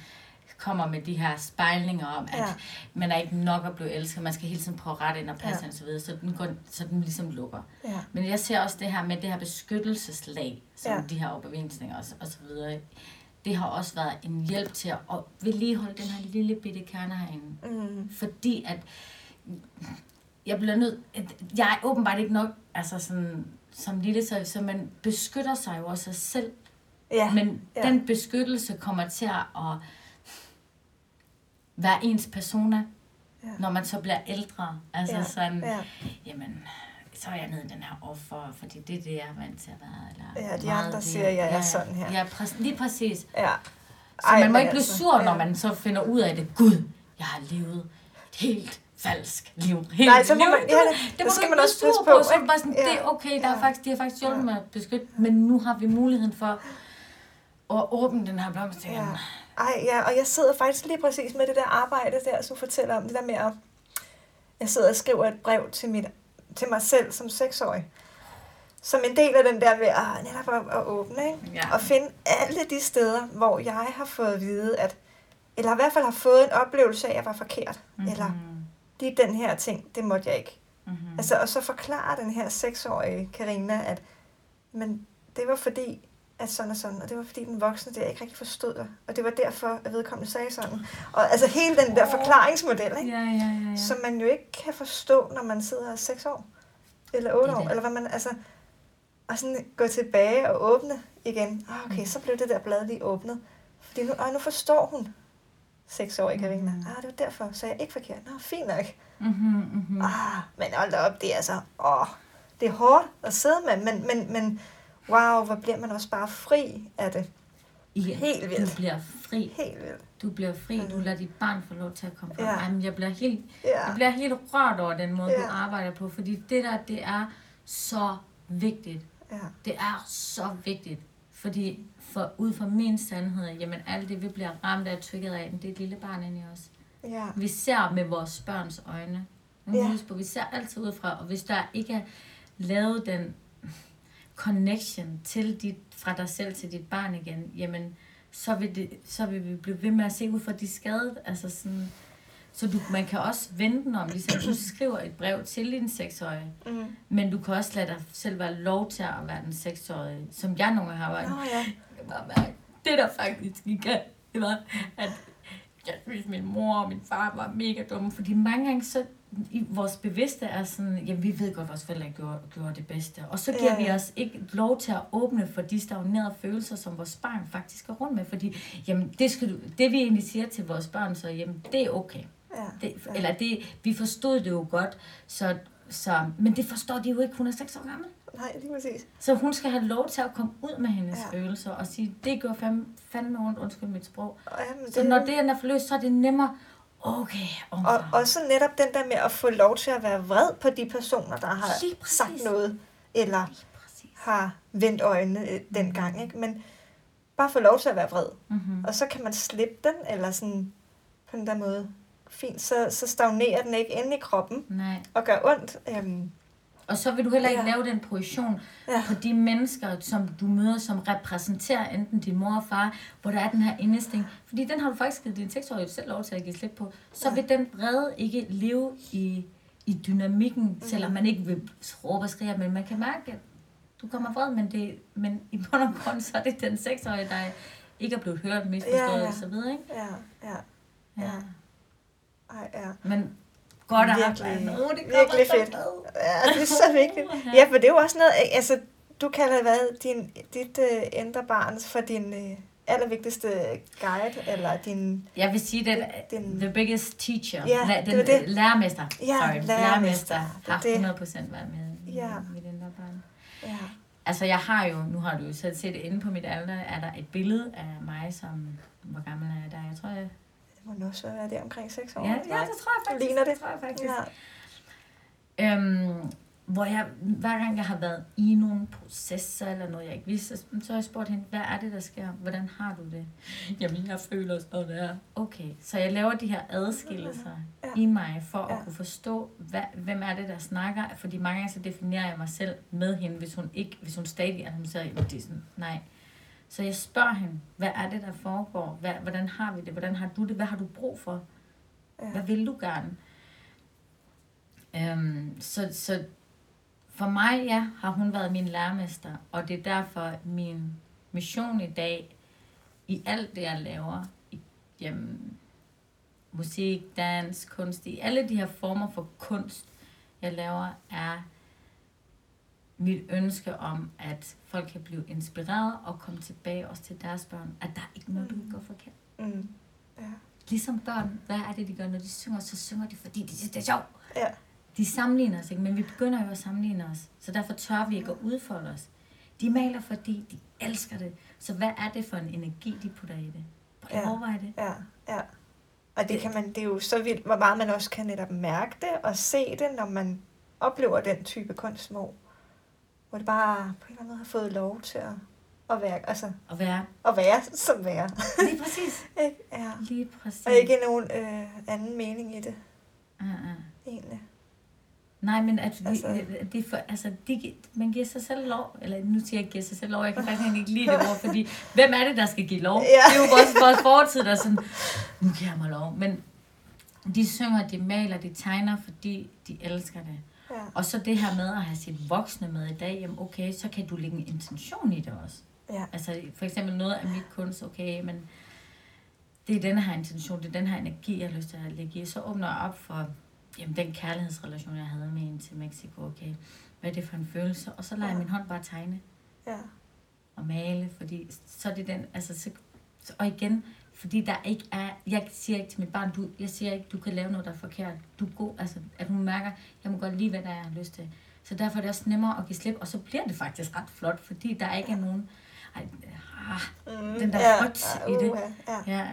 Speaker 2: kommer med de her spejlinger om, at
Speaker 1: Ja.
Speaker 2: man er ikke nok at blive elsket, man skal hele tiden prøve at rette ind og passe
Speaker 1: Ja.
Speaker 2: ja. og så videre, så den, går, så den ligesom lukker.
Speaker 1: ja.
Speaker 2: Men jeg ser også det her med det her beskyttelseslag, som
Speaker 1: Ja.
Speaker 2: de her overbevisninger og, og så videre, det har også været en hjælp til at, vedligeholde den her lille bitte kerne herinde.
Speaker 1: Mm,
Speaker 2: Fordi at jeg bliver nødt, jeg er åbenbart ikke nok, altså sådan, som lille, så, så man beskytter sig jo også sig selv.
Speaker 1: ja.
Speaker 2: Men
Speaker 1: ja.
Speaker 2: ja. den beskyttelse kommer til at være ens persona,
Speaker 1: Ja.
Speaker 2: ja. når man så bliver ældre. Altså
Speaker 1: Ja,
Speaker 2: ja. sådan,
Speaker 1: ja.
Speaker 2: ja. jamen, så er jeg nede i den her offer, fordi det er det, jeg er vant til at være. Eller
Speaker 1: Ja, de andre
Speaker 2: det.
Speaker 1: siger, jeg er sådan her.
Speaker 2: Ja, præ- lige præcis.
Speaker 1: ja.
Speaker 2: Så Ej, man må ikke blive
Speaker 1: altså,
Speaker 2: sur, når
Speaker 1: ja.
Speaker 2: man så finder ud af det. Gud, jeg har levet et helt falsk liv. Helt
Speaker 1: Nej, så må
Speaker 2: liv.
Speaker 1: man- ja, det-
Speaker 2: det
Speaker 1: det
Speaker 2: må
Speaker 1: skal man også passe
Speaker 2: sur
Speaker 1: på,
Speaker 2: Så det bare sådan, det
Speaker 1: Ja.
Speaker 2: er okay, der
Speaker 1: Ja.
Speaker 2: er faktisk, de har faktisk hjulpet
Speaker 1: Ja.
Speaker 2: mig at beskytte, men nu har vi muligheden for at åbne den her blomst igen.
Speaker 1: Ja. Ej, ja, og jeg sidder faktisk lige præcis med det der arbejde der, som du fortæller om det der med at... Jeg sidder og skriver et brev til, mit, til mig selv som seksårig. Som en del af den der ved at, netop at, at åbne, ikke?
Speaker 2: Ja.
Speaker 1: Og finde alle de steder, hvor jeg har fået at vide, at... Eller i hvert fald har fået en oplevelse af, at jeg var forkert. Mm-hmm. Eller lige den her ting, det måtte jeg ikke.
Speaker 2: Mm-hmm.
Speaker 1: Altså, og så forklarer den her seksårige Karina, at men det var fordi, at sådan og sådan, og det var fordi den voksne der ikke rigtig forstod dig, og det var derfor, at vedkommende sagde sådan. Og altså hele den der forklaringsmodel, ikke?
Speaker 2: Ja, ja, ja, ja.
Speaker 1: som man jo ikke kan forstå, når man sidder og er 6 år, eller 8
Speaker 2: Det er
Speaker 1: år, eller hvad man, altså, og sådan gå tilbage og åbne igen. Ah, okay, så blev det der blad lige åbnet. Fordi nu, ah, nu forstår hun 6 år, Karina.
Speaker 2: Mhm.
Speaker 1: Ah, det var derfor, så jeg er ikke forkert. Nå, fint nok.
Speaker 2: Mm-hmm, mm-hmm.
Speaker 1: Ah, men hold da op, det er altså, åh, det er hårdt at sidde med, men, men, men wow, hvor bliver man også bare fri af det.
Speaker 2: Igen,
Speaker 1: helt vildt.
Speaker 2: Du bliver fri.
Speaker 1: Helt vildt.
Speaker 2: Du bliver fri. Du
Speaker 1: Mhm.
Speaker 2: lader dit barn få lov til at komme frem.
Speaker 1: Ja.
Speaker 2: Ja. Jamen, jeg bliver helt
Speaker 1: Ja,
Speaker 2: Jeg bliver helt rørt over den måde,
Speaker 1: Ja.
Speaker 2: du arbejder på, fordi det der, det er så vigtigt.
Speaker 1: ja,
Speaker 2: Det er så vigtigt. Fordi for, ud fra min sandhed, jamen alt det, vi bliver ramt af, trigget af, det er et lille barn inde i os.
Speaker 1: ja,
Speaker 2: Vi ser med vores børns øjne.
Speaker 1: Ja.
Speaker 2: ja. på, vi ser altid ud fra, og hvis der ikke er lavet den connection til dit, fra dig selv til dit barn igen, jamen, så vil, det, så vil vi blive ved med at se ud fra de skade. Altså sådan, så du, man kan også vende den om, ligesom du skriver et brev til din seksårige,
Speaker 1: mm.
Speaker 2: men du kan også lade dig selv være lov til at være den seksårige, som jeg nogle gange har været.
Speaker 1: Nå ja,
Speaker 2: kan bare mærke, det der faktisk gik galt, det var, at jeg synes, min mor og min far var mega dumme, fordi mange gange så i vores bevidste er sådan, jamen vi ved godt, at vores forældre gjorde, gjorde det bedste, og så giver
Speaker 1: Ja,
Speaker 2: ja,
Speaker 1: ja.
Speaker 2: vi os ikke lov til at åbne for de stagnerede følelser, som vores barn faktisk er rundt med, fordi jamen, det, skal du, det vi egentlig siger til vores børn, så jamen, det er okay.
Speaker 1: ja.
Speaker 2: Det,
Speaker 1: ja.
Speaker 2: eller det, vi forstod det jo godt, så, så, men det forstår de jo ikke, hun er 6 år gammel.
Speaker 1: Nej, lige præcis.
Speaker 2: Så hun skal have lov til at komme ud med hendes
Speaker 1: Ja.
Speaker 2: følelser og sige, det gør fandme, fandme ondt, undskyld mit sprog.
Speaker 1: Og, jamen,
Speaker 2: Så når det er forløst, så er det nemmere, okay,
Speaker 1: Og,
Speaker 2: omfavn.
Speaker 1: og så netop den der med at få lov til at være vred på de personer, der har sagt noget, eller har vendt øjnene øh, dengang, ikke? Men bare få lov til at være vred.
Speaker 2: Mm-hmm.
Speaker 1: Og så kan man slippe den, eller sådan på den der måde. Fint, så, så stagnerer den ikke inde i kroppen
Speaker 2: Nej,
Speaker 1: og gør ondt. Øhm,
Speaker 2: Og så vil du heller ikke
Speaker 1: Ja.
Speaker 2: lave den projektion
Speaker 1: Ja.
Speaker 2: på de mennesker, som du møder, som repræsenterer enten din mor og far, hvor der er den her indesting. Fordi den har du faktisk givet din seksårige selv lov til at give slip på. Så
Speaker 1: Ja.
Speaker 2: vil den vrede ikke leve i, i dynamikken,
Speaker 1: Mm.
Speaker 2: selvom man ikke vil råbe og skrige, men man kan mærke, at du kommer vred, men, det, men i bund og grund, så er det den seksårige, der ikke er blevet hørt, misforstået
Speaker 1: Ja, ja.
Speaker 2: og så videre, ikke?
Speaker 1: Ja, ja.
Speaker 2: Ja.
Speaker 1: Ja. Ej, ja.
Speaker 2: Men godt
Speaker 1: Virkelig-
Speaker 2: dig med. det
Speaker 1: virkelig fedt. Ja, det er så vigtigt. Ja, for det er jo også noget, altså, du kalder hvad, din, dit uh, ændre barn for din uh, allervigtigste guide, eller din,
Speaker 2: Jeg vil sige, den,
Speaker 1: Den-
Speaker 2: the biggest teacher,
Speaker 1: Ja,
Speaker 2: la,
Speaker 1: det
Speaker 2: den
Speaker 1: var det.
Speaker 2: lærermester,
Speaker 1: Ja,
Speaker 2: sorry,
Speaker 1: lærermester.
Speaker 2: lærermester
Speaker 1: Det er
Speaker 2: har
Speaker 1: det.
Speaker 2: 100% været med
Speaker 1: Ja.
Speaker 2: den der barn.
Speaker 1: ja,
Speaker 2: Altså jeg har jo, nu har du jo selv set inde på mit alter, er der et billede af mig, som, hvor gammel er jeg der? Jeg tror, jeg,
Speaker 1: det må nok så være der omkring 6 år.
Speaker 2: ja, ja, det tror jeg faktisk.
Speaker 1: Ligner det?
Speaker 2: tror jeg faktisk.
Speaker 1: Ja.
Speaker 2: Øhm, hvor jeg, hver gang jeg har været i nogle processer eller noget, jeg ikke vidste, så har jeg spurgt hende, hvad er det, der sker? Hvordan har du det? Jamen, jeg føler sådan der. Okay, så jeg laver de her adskillelser
Speaker 1: Ja.
Speaker 2: i mig, for
Speaker 1: Ja.
Speaker 2: at kunne forstå, hvad, hvem er det, der snakker. Fordi mange gange så definerer jeg mig selv med hende, hvis hun, ikke, hvis hun stadig er, hun siger, "Jamen, det er sådan, nej. Så jeg spørger hende, hvad er det, der foregår? Hvad, hvordan har vi det? Hvordan har du det? Hvad har du brug for?
Speaker 1: Ja.
Speaker 2: Hvad vil du gerne? Øhm, så, så for mig, ja, har hun været min lærermester, og det er derfor min mission i dag, i alt det, jeg laver, i, jamen, musik, dans, kunst, i alle de her former for kunst, jeg laver, er mit ønske om, at folk kan blive inspireret og komme tilbage også til deres børn, at der er ikke noget, du kan gå forkert.
Speaker 1: Mm. Ja.
Speaker 2: Ligesom børn, hvad er det, de gør, når de synger? Så synger de, fordi de synes, det er sjovt.
Speaker 1: Ja.
Speaker 2: De sammenligner os, ikke? men vi begynder jo at sammenligne os. Så derfor tør vi ikke at udfolde os. De maler, fordi de elsker det. Så hvad er det for en energi, de putter i det? Prøv at
Speaker 1: Ja.
Speaker 2: overveje det.
Speaker 1: Ja, ja. Og det, kan man, det er jo så vildt, hvor meget man også kan netop mærke det og se det, når man oplever den type kunst, hvor, hvor det bare på en eller anden måde har fået lov til at, at, være, altså,
Speaker 2: Og være
Speaker 1: at være som være.
Speaker 2: lige præcis.
Speaker 1: Ja.
Speaker 2: Lige præcis.
Speaker 1: Og ikke nogen øh, anden mening i det,
Speaker 2: Uh, uh.
Speaker 1: egentlig.
Speaker 2: Nej, men at vi,
Speaker 1: Altså-
Speaker 2: altså, det for, altså, de, man giver sig selv lov, eller nu siger jeg, giver sig selv lov, jeg kan faktisk ikke lide det ord, fordi hvem er det, der skal give lov?
Speaker 1: Ja.
Speaker 2: Det er jo vores, vores fortid, der er sådan, nu giver jeg mig lov. Men de synger, de maler, de tegner, fordi de elsker det.
Speaker 1: Ja.
Speaker 2: Og så det her med at have sit voksne med i dag, jamen okay, så kan du lægge en intention i det også.
Speaker 1: Ja.
Speaker 2: Altså for eksempel noget af mit kunst, okay, men det er den her intention, det er den her energi, jeg har lyst til at lægge i. Så åbner jeg op for jamen, den kærlighedsrelation, jeg havde med en til Mexico, okay. Hvad er det for en følelse? Og så lader jeg
Speaker 1: Ja.
Speaker 2: min hånd bare tegne
Speaker 1: Ja.
Speaker 2: og male, fordi så er det den, altså, så, så- og igen, fordi der ikke er, jeg siger ikke til mit barn, du, jeg siger ikke, du kan lave noget, der er forkert. Du er god, altså, at hun mærker, jeg må godt lide, hvad der er, lyst til. Så derfor er det også nemmere at give slip, og så bliver det faktisk ret flot, fordi der ikke er nogen, ej, ah,
Speaker 1: Mm,
Speaker 2: Den der
Speaker 1: ja.
Speaker 2: frygt
Speaker 1: ja,
Speaker 2: i det.
Speaker 1: uha, Ja.
Speaker 2: ja.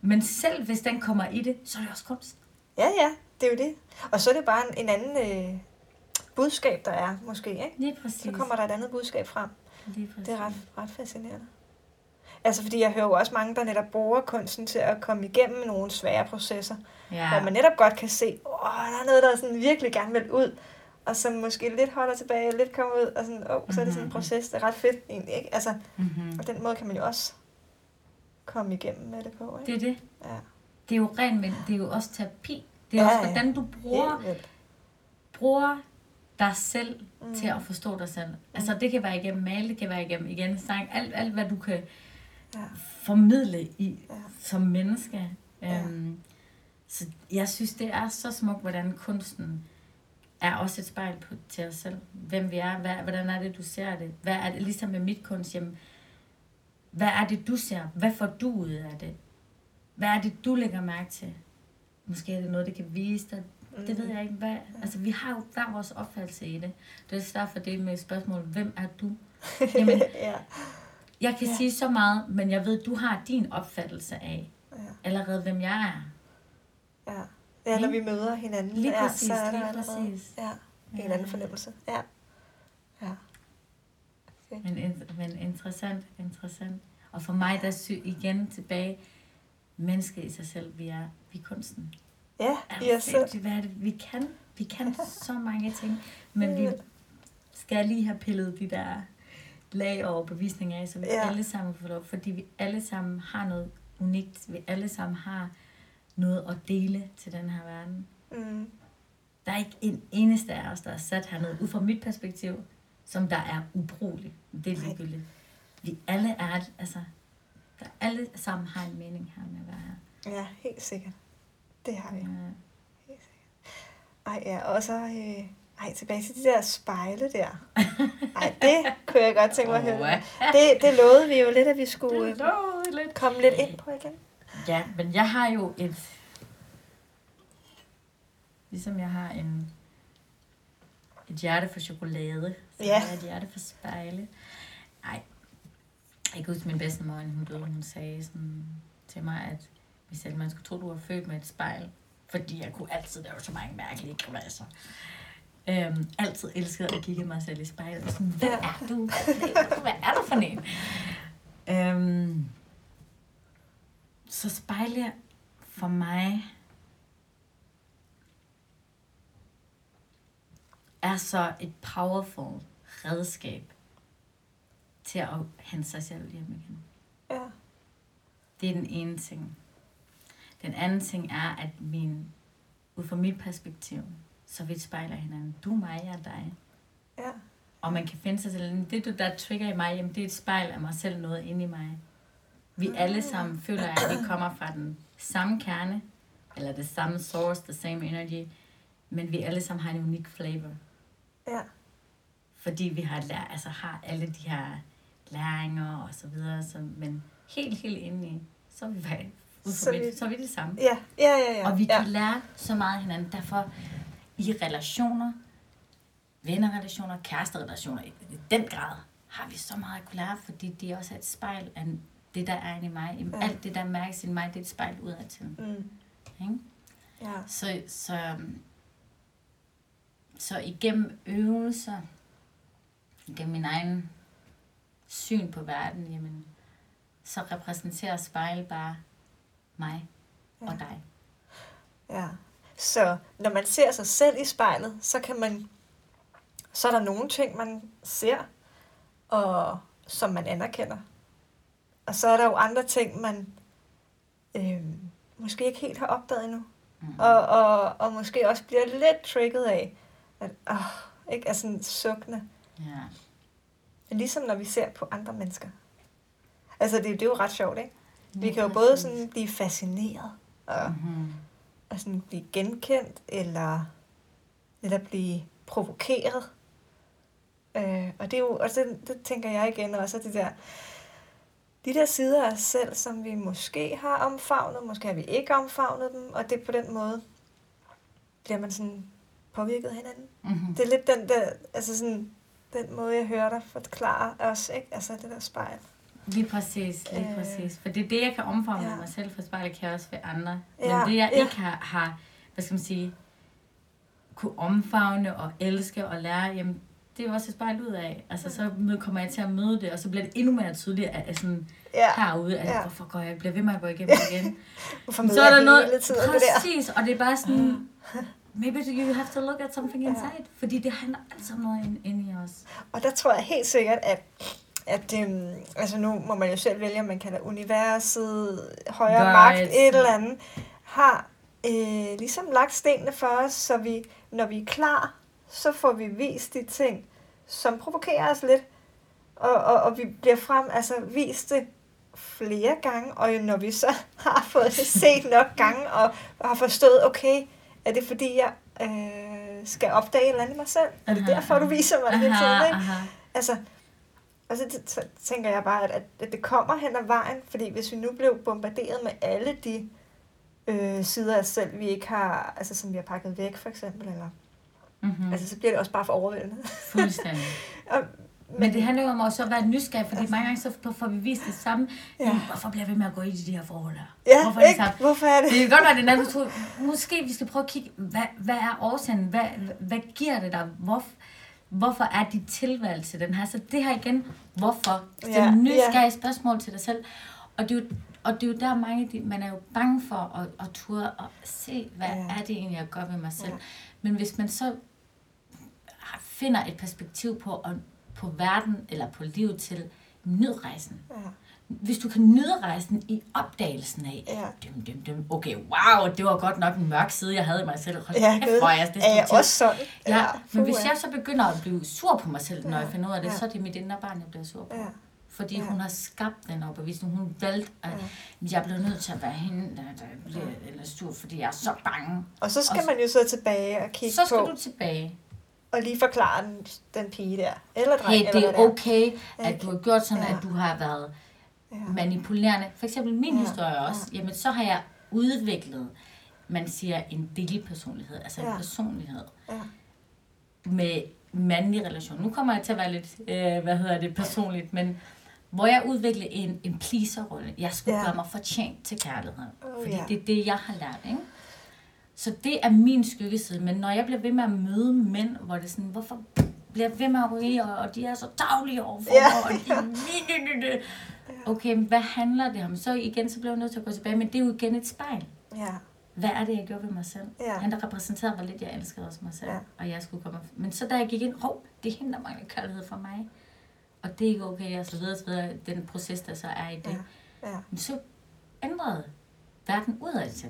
Speaker 2: Men selv hvis den kommer i det, så er det også kunst.
Speaker 1: ja, ja, det er jo det. Og så er det bare en, en anden øh, budskab, der er, måske, ikke?
Speaker 2: Lige præcis.
Speaker 1: Så kommer der et andet budskab frem.
Speaker 2: Lige præcis.
Speaker 1: Det er ret, ret fascinerende. Altså, fordi jeg hører jo også mange, der netop bruger kunsten til at komme igennem nogle svære processer, ja. Hvor man netop godt kan se, åh, der er noget, der sådan virkelig gerne vil ud, og som måske lidt holder tilbage, lidt kommer ud, og sådan, åh, så er det sådan en
Speaker 2: Mhm.
Speaker 1: proces, det er ret fedt egentlig, ikke? Altså,
Speaker 2: Mm-hmm.
Speaker 1: og den måde kan man jo også komme igennem med det på, ikke?
Speaker 2: Det er det.
Speaker 1: Ja,
Speaker 2: Det er jo rent, men det er jo også terapi. Det er
Speaker 1: Ja,
Speaker 2: også, hvordan du bruger, bruger dig selv
Speaker 1: Mm.
Speaker 2: til at forstå dig selv. Altså det kan være igennem male, det kan være igennem igen sang, alt, alt hvad du kan
Speaker 1: Ja.
Speaker 2: formidle i
Speaker 1: Ja.
Speaker 2: som menneske.
Speaker 1: Ja.
Speaker 2: Øhm, så jeg synes, det er så smukt, hvordan kunsten er også et spejl på, til os selv. Hvem vi er, hvad, hvordan er det, du ser det? Hvad er det, ligesom med mit kunst, jamen, hvad er det, du ser? Hvad får du ud af det? Hvad er det, du lægger mærke til? Måske er det noget, det kan vise dig. Det ved jeg ikke. Hvad, altså, vi har jo hver vores opfattelse i det. Det er derfor det med spørgsmålet, hvem er du? Jamen,
Speaker 1: ja.
Speaker 2: Jeg kan
Speaker 1: Ja.
Speaker 2: ja. sige så meget, men jeg ved, du har din opfattelse af
Speaker 1: Ja.
Speaker 2: allerede, hvem jeg er.
Speaker 1: Ja. ja, når vi møder hinanden,
Speaker 2: Lige
Speaker 1: ja,
Speaker 2: præcis,
Speaker 1: så er
Speaker 2: lige præcis.
Speaker 1: Ja, en
Speaker 2: Ja.
Speaker 1: anden fornemmelse. Ja. Ja.
Speaker 2: Men, men interessant, interessant. Og for mig, der sy igen tilbage, mennesket i sig selv, vi er, vi er kunsten.
Speaker 1: Ja,
Speaker 2: Er
Speaker 1: i os selv.
Speaker 2: Hvad er det, vi kan? Vi kan så mange ting, men vi skal lige have pillet de der lag og overbevisninger af, så vi
Speaker 1: Ja.
Speaker 2: alle sammen får lov, fordi vi alle sammen har noget unikt. Vi alle sammen har noget at dele til den her verden.
Speaker 1: Mm.
Speaker 2: Der er ikke en eneste af os, der er sat hernede, ud fra mit perspektiv, som der er ubrugelig. Det er ligegyldigt. Vi alle er, altså, der alle sammen har en mening her med at være her.
Speaker 1: Ja, helt sikkert. Det har vi.
Speaker 2: Ja.
Speaker 1: Ej, ja, og så... Øh, ej, tilbage til de der spejle der. Ej, det kunne jeg godt tænke mig at høre. Det, det lovede vi jo lidt, at vi skulle øh,
Speaker 2: lå lidt.
Speaker 1: komme lidt ind på igen.
Speaker 2: Ja, men jeg har jo et... Ligesom jeg har en, et hjerte for chokolade, så
Speaker 1: Ja.
Speaker 2: har jeg et hjerte for spejle. Nej, jeg kan huske min bedstemor, hun døde, hun sagde sådan til mig, at hvis man skulle tro, du var født med et spejl, fordi jeg kunne altid lave så mange mærkelige grimasser. Øhm, altid elskede at kigge mig selv i spejlet. og Sådan, hvad er du? Hvad er du for en? Øhm, så spejle for mig er så et powerful redskab til at hente sig selv hjem igen.
Speaker 1: Ja.
Speaker 2: Det er den ene ting. Den anden ting er, at min, ud fra mit perspektiv, så vi spejler hinanden. Du er mig, jeg dig.
Speaker 1: Ja.
Speaker 2: Og man kan finde sig selv. Det, du der trigger i mig, jamen, det er et spejl af mig selv, noget inde i mig. Vi alle sammen føler, at vi kommer fra den samme kerne, eller det samme source, the same energy, men vi alle sammen har en unik flavor.
Speaker 1: Ja.
Speaker 2: Fordi vi har, lær, altså, har alle de her læringer og så videre, så, men helt, helt inde i, så er vi,
Speaker 1: Så vi-
Speaker 2: så er vi det samme.
Speaker 1: Ja, ja, ja. ja.
Speaker 2: Og vi
Speaker 1: ja.
Speaker 2: kan lære så meget af hinanden. Derfor i relationer, vennerrelationer, kæresterelationer, i den grad har vi så meget at kunne lære, fordi det også er et spejl af det, der er inde i mig.
Speaker 1: Ja.
Speaker 2: Ja. Alt det, der mærkes i mig, det er et spejl udad til.
Speaker 1: Mm.
Speaker 2: Ikke?
Speaker 1: Ja.
Speaker 2: Så, så, så igennem øvelser, igennem min egen syn på verden, jamen, så repræsenterer spejl bare mig og dig.
Speaker 1: Ja. Så når man ser sig selv i spejlet, så kan man så er der nogle ting, man ser, og som man anerkender. Og så er der jo andre ting, man øh, måske ikke helt har opdaget endnu.
Speaker 2: Mm.
Speaker 1: Og, og, og måske også bliver lidt trigget af, at åh, ikke er sådan sukkende.
Speaker 2: Ja.
Speaker 1: Men ligesom når vi ser på andre mennesker. Altså, det, det er jo ret sjovt, ikke? Vi kan jo både sådan blive fascineret og,
Speaker 2: Mhm.
Speaker 1: Og sådan blive genkendt, eller, eller blive provokeret. Øh, og det er jo, og det, det tænker jeg igen også, de der, de der sider af os selv, som vi måske har omfavnet, måske har vi ikke omfavnet dem, og det er på den måde, bliver man sådan påvirket af hinanden.
Speaker 2: Mhm.
Speaker 1: Det er lidt den der, altså sådan, den måde, jeg hører dig forklare os, ikke? Altså det der spejl.
Speaker 2: Lige præcis, lige
Speaker 1: Øh,
Speaker 2: præcis. For det er det, jeg kan omfavne
Speaker 1: ja.
Speaker 2: ja. mig selv for spejlet, kan jeg også ved andre.
Speaker 1: Ja,
Speaker 2: Men det, jeg
Speaker 1: ja.
Speaker 2: ikke har, har, hvad skal man sige, kunne omfavne og elske og lære, jamen, det er jo også et spejl ud af. Altså, så mø- kommer jeg til at møde det, og så bliver det endnu mere tydeligt, at, at sådan,
Speaker 1: Ja,
Speaker 2: herude, at
Speaker 1: Ja.
Speaker 2: ja. hvorfor går jeg, bliver ved med at gå igennem igen. så er der noget,
Speaker 1: hele tiden det der?
Speaker 2: præcis, og det er bare sådan, maybe you have to look at something inside, fordi det handler altså om noget inde i os.
Speaker 1: Og der tror jeg helt sikkert, at, at øhm, altså nu må man jo selv vælge, om man kalder universet, højere
Speaker 2: Guides.
Speaker 1: magt, et eller andet, har øh, ligesom lagt stenene for os, så vi, når vi er klar, så får vi vist de ting, som provokerer os lidt, og, og, og vi bliver frem, altså vist det flere gange, og når vi så har fået det set nok gange, og, og har forstået, okay, er det fordi, jeg øh, skal opdage et eller andet i mig selv? Er det
Speaker 2: Aha,
Speaker 1: derfor, du
Speaker 2: aha.
Speaker 1: viser mig det hele tiden,
Speaker 2: Aha,
Speaker 1: ikke?
Speaker 2: aha.
Speaker 1: Altså, og så tænker jeg bare, at, at, det kommer hen ad vejen, fordi hvis vi nu blev bombarderet med alle de øh, sider af os selv, vi ikke har, altså som vi har pakket væk for eksempel, eller,
Speaker 2: Mhm.
Speaker 1: mm. altså så bliver det også bare for overvældende.
Speaker 2: Fuldstændig.
Speaker 1: og,
Speaker 2: Men det handler jo om også at være nysgerrig, fordi mange gange så får vi vist det samme.
Speaker 1: Ja.
Speaker 2: Hvorfor bliver vi med at gå ind i de her forhold her?
Speaker 1: ja,
Speaker 2: Hvorfor er det
Speaker 1: ikke? Hvorfor er det?
Speaker 2: Det kan godt være, det er tror, måske vi skal prøve at kigge, hvad, hvad er årsagen? Hvad, hvad giver det dig? Hvor, hvorfor er dit tilvalg til den her? Så det her igen, hvorfor? Stil
Speaker 1: Ja,
Speaker 2: ja, nysgerrige spørgsmål til dig selv. Og, det er jo, og det er jo der mange, de, man er jo bange for at, at ture og se, hvad
Speaker 1: Ja.
Speaker 2: ja. er det egentlig, jeg gør ved mig selv.
Speaker 1: Ja.
Speaker 2: Ja. Men hvis man så finder et perspektiv på, på verden eller på livet til nyd rejsen.
Speaker 1: Ja.
Speaker 2: Hvis du kan nyde rejsen i opdagelsen af,
Speaker 1: Ja.
Speaker 2: dim, dim, dim, okay, wow, det var godt nok en mørk side, jeg havde i mig selv. Hold
Speaker 1: Ja,
Speaker 2: kæft, hvor er jeg det
Speaker 1: er jeg også sådan?
Speaker 2: Ja, men hvis jeg så begynder at blive sur på mig selv, når
Speaker 1: Ja,
Speaker 2: jeg finder ud af det,
Speaker 1: ja.
Speaker 2: så er det mit indre barn, jeg bliver sur på.
Speaker 1: Ja.
Speaker 2: Fordi
Speaker 1: Ja.
Speaker 2: hun har skabt den overbevisning. Hun valgte, at jeg bliver nødt til at være hende, der, der bliver eller sur, fordi jeg er så bange.
Speaker 1: Og så skal
Speaker 2: Og-
Speaker 1: man jo så tilbage og kigge
Speaker 2: Så skal
Speaker 1: på,
Speaker 2: du tilbage.
Speaker 1: og lige forklare den, den pige der, eller dreng,
Speaker 2: Hey,
Speaker 1: eller
Speaker 2: det er okay, at
Speaker 1: Ikke?
Speaker 2: du har gjort sådan,
Speaker 1: Ja.
Speaker 2: at du har været
Speaker 1: Ja.
Speaker 2: manipulerende. For eksempel min
Speaker 1: Ja,
Speaker 2: historie også. Jamen, så har jeg udviklet, man siger, en delpersonlighed. Altså
Speaker 1: Ja.
Speaker 2: en personlighed
Speaker 1: Ja.
Speaker 2: med mandlig relation. Nu kommer jeg til at være lidt, øh, hvad hedder det, personligt, men hvor jeg udviklede en, en pleaser-rolle. Jeg skulle
Speaker 1: Ja.
Speaker 2: gøre mig fortjent til kærlighed.
Speaker 1: Oh,
Speaker 2: fordi
Speaker 1: ja.
Speaker 2: det er det, jeg har lært, ikke? Så det er min skyggeside. Men når jeg bliver ved med at møde mænd, hvor det er sådan, hvorfor bliver jeg ved med at ryge, og, og de er så taglige overfor
Speaker 1: Ja,
Speaker 2: mig, og de, Okay, hvad handler det om? Så igen, så bliver jeg nødt til at gå tilbage, men det er jo igen et spejl.
Speaker 1: Ja.
Speaker 2: Hvad er det, jeg gjorde ved mig selv?
Speaker 1: Ja.
Speaker 2: Han, der repræsenterede, hvor lidt jeg elskede også mig selv.
Speaker 1: Ja.
Speaker 2: Og jeg skulle komme... Men så da jeg gik ind, hov, det er hende, der mangler kærlighed for mig. Og det er ikke okay, og så videre, så videre. Den proces, der så er i det.
Speaker 1: Ja. Ja.
Speaker 2: Men så ændrede verden udad til.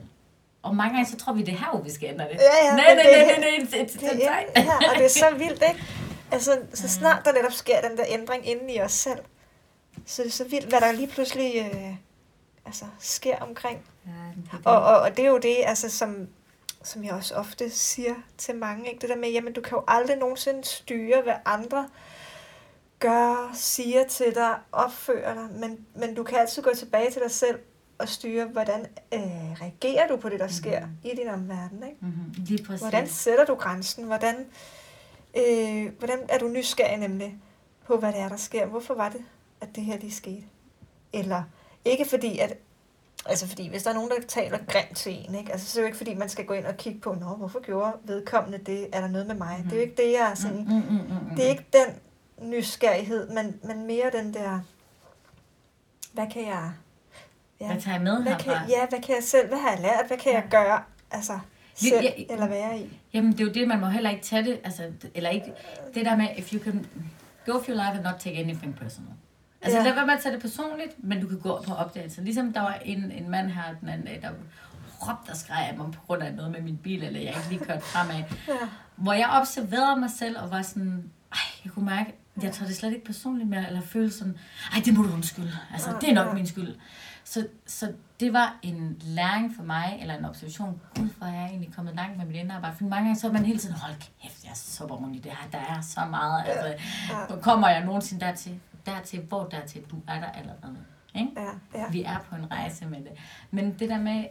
Speaker 2: Og mange gange, så tror vi, det er her, vi skal ændre det.
Speaker 1: Ja, ja,
Speaker 2: nej, nej, nej, nej, nej, det, det,
Speaker 1: er, ja, og det er så vildt, ikke? Altså, så snart der netop sker den der ændring inden i os selv, så det er så vildt, hvad der lige pludselig øh, altså, sker omkring.
Speaker 2: Ja, det.
Speaker 1: Og, og, og det er jo det, altså, som, som jeg også ofte siger til mange, ikke? det der med, jamen du kan jo aldrig nogensinde styre, hvad andre gør, siger til dig, opfører dig, men, men du kan altid gå tilbage til dig selv og styre, hvordan øh, reagerer du på det, der sker
Speaker 2: Mhm.
Speaker 1: i din omverden, ikke?
Speaker 2: Mm-hmm. Lige præcis.
Speaker 1: Hvordan sætter du grænsen? Hvordan, øh, hvordan er du nysgerrig nemlig på, hvad det er, der sker? Hvorfor var det, at det her lige skete? Eller ikke fordi, at Altså fordi, hvis der er nogen, der taler grimt til en, ikke? Altså, så er det jo ikke fordi, man skal gå ind og kigge på, Nå, hvorfor gjorde vedkommende det? Er der noget med mig? Mm. Det er jo ikke det, jeg er sådan...
Speaker 2: Mm, mm, mm, mm,
Speaker 1: Det er ikke den nysgerrighed, men, men mere den der... Hvad kan jeg... Ja,
Speaker 2: Hvad tager jeg med
Speaker 1: hvad
Speaker 2: herfra?
Speaker 1: kan, ja, hvad kan jeg selv? Hvad har jeg lært? Hvad kan jeg gøre? Altså, selv
Speaker 2: ja,
Speaker 1: eller være i?
Speaker 2: Jamen, det er jo det, man må heller ikke tage det, altså, eller ikke, det der med, if you can go for your life and not take anything personal. Altså,
Speaker 1: Ja.
Speaker 2: lad være med at tage det personligt, men du kan gå på opdagelse. Ligesom der var en, en mand her den anden dag, der råbte og skreg af mig på grund af noget med min bil, eller jeg ikke lige kørte fremad.
Speaker 1: Ja.
Speaker 2: Hvor jeg observerede mig selv og var sådan, ej, jeg kunne mærke, jeg tager det slet ikke personligt mere, eller føle sådan, ej, det må du undskylde. Altså, det er nok min skyld. Så, så det var en læring for mig, eller en observation. Gud, hvor er jeg egentlig kommet langt med mit indarbejde. For mange gange så er man hele tiden, hold kæft, jeg er så i det her. Der er så meget. Altså, kommer jeg nogensinde dertil? Dertil, hvor dertil? Du er der allerede. Ikke?
Speaker 1: Ja, ja.
Speaker 2: Vi er på en rejse med det. Men det der med,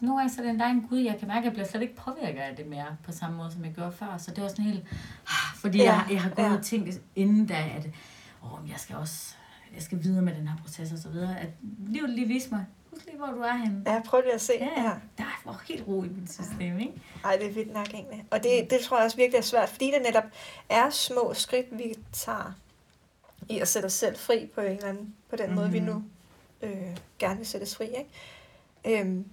Speaker 2: nogle gange så er det endda en Gud, jeg kan mærke, at jeg bliver slet ikke påvirket af det mere, på samme måde, som jeg gjorde før. Så det var sådan helt, ah, fordi
Speaker 1: Ja,
Speaker 2: jeg, jeg har gået
Speaker 1: ja.
Speaker 2: og tænkt inden da, at åh, jeg skal også, jeg skal videre med den her proces og så videre, at livet lige viste mig, husk lige, hvor du er henne.
Speaker 1: Ja, prøv lige at se.
Speaker 2: Ja,
Speaker 1: Ja.
Speaker 2: der var helt ro i mit system, ikke?
Speaker 1: Ej, det er vildt nok egentlig. Og det, det tror jeg også virkelig er svært, fordi det netop er små skridt, vi tager i at sætte os selv fri på en eller anden, på den mm-hmm. måde, vi
Speaker 2: Mhm.
Speaker 1: nu øh, gerne vil sættes fri. Ikke? Øhm,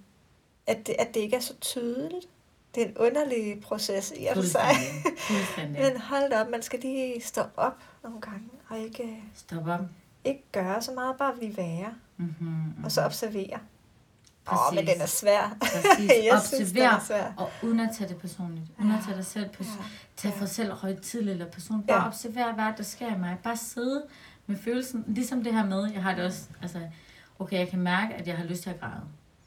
Speaker 1: at, det, at det ikke er så tydeligt. Det er en underlig proces i og for sig. Men hold da op, man skal lige stå op nogle gange, og ikke,
Speaker 2: Stop op.
Speaker 1: ikke gøre så meget, bare blive være,
Speaker 2: Mm-hmm, mm-hmm.
Speaker 1: og så observere.
Speaker 2: Præcis.
Speaker 1: men den er svær.
Speaker 2: Præcis.
Speaker 1: jeg synes, den er
Speaker 2: Observer,
Speaker 1: svær.
Speaker 2: og uden at tage det personligt. Uden at tage dig selv på,
Speaker 1: Ja.
Speaker 2: tage for selv højtidligt eller personligt. Bare
Speaker 1: Ja.
Speaker 2: observere, hvad der sker i mig. Bare sidde med følelsen. Ligesom det her med, jeg har det også, altså, okay, jeg kan mærke, at jeg har lyst til at græde.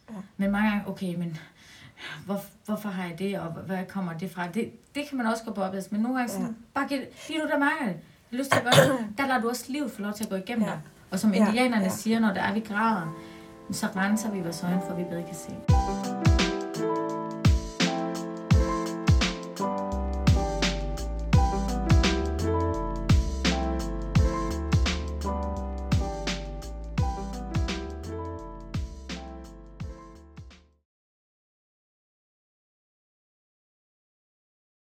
Speaker 1: Ja.
Speaker 2: Men mange gange, okay, men hvor, hvorfor har jeg det, og hvad kommer det fra? Det, det kan man også gå på oplads, men nogle gange sådan,
Speaker 1: Ja.
Speaker 2: bare giv lige nu der mærker det. Jeg har lyst til at gøre det. Der lader du også livet få lov til at gå igennem
Speaker 1: Ja.
Speaker 2: dig. Og som
Speaker 1: Ja,
Speaker 2: indianerne
Speaker 1: ja.
Speaker 2: siger, når der er vi græder, så renser vi vores øjne, for vi bedre kan se.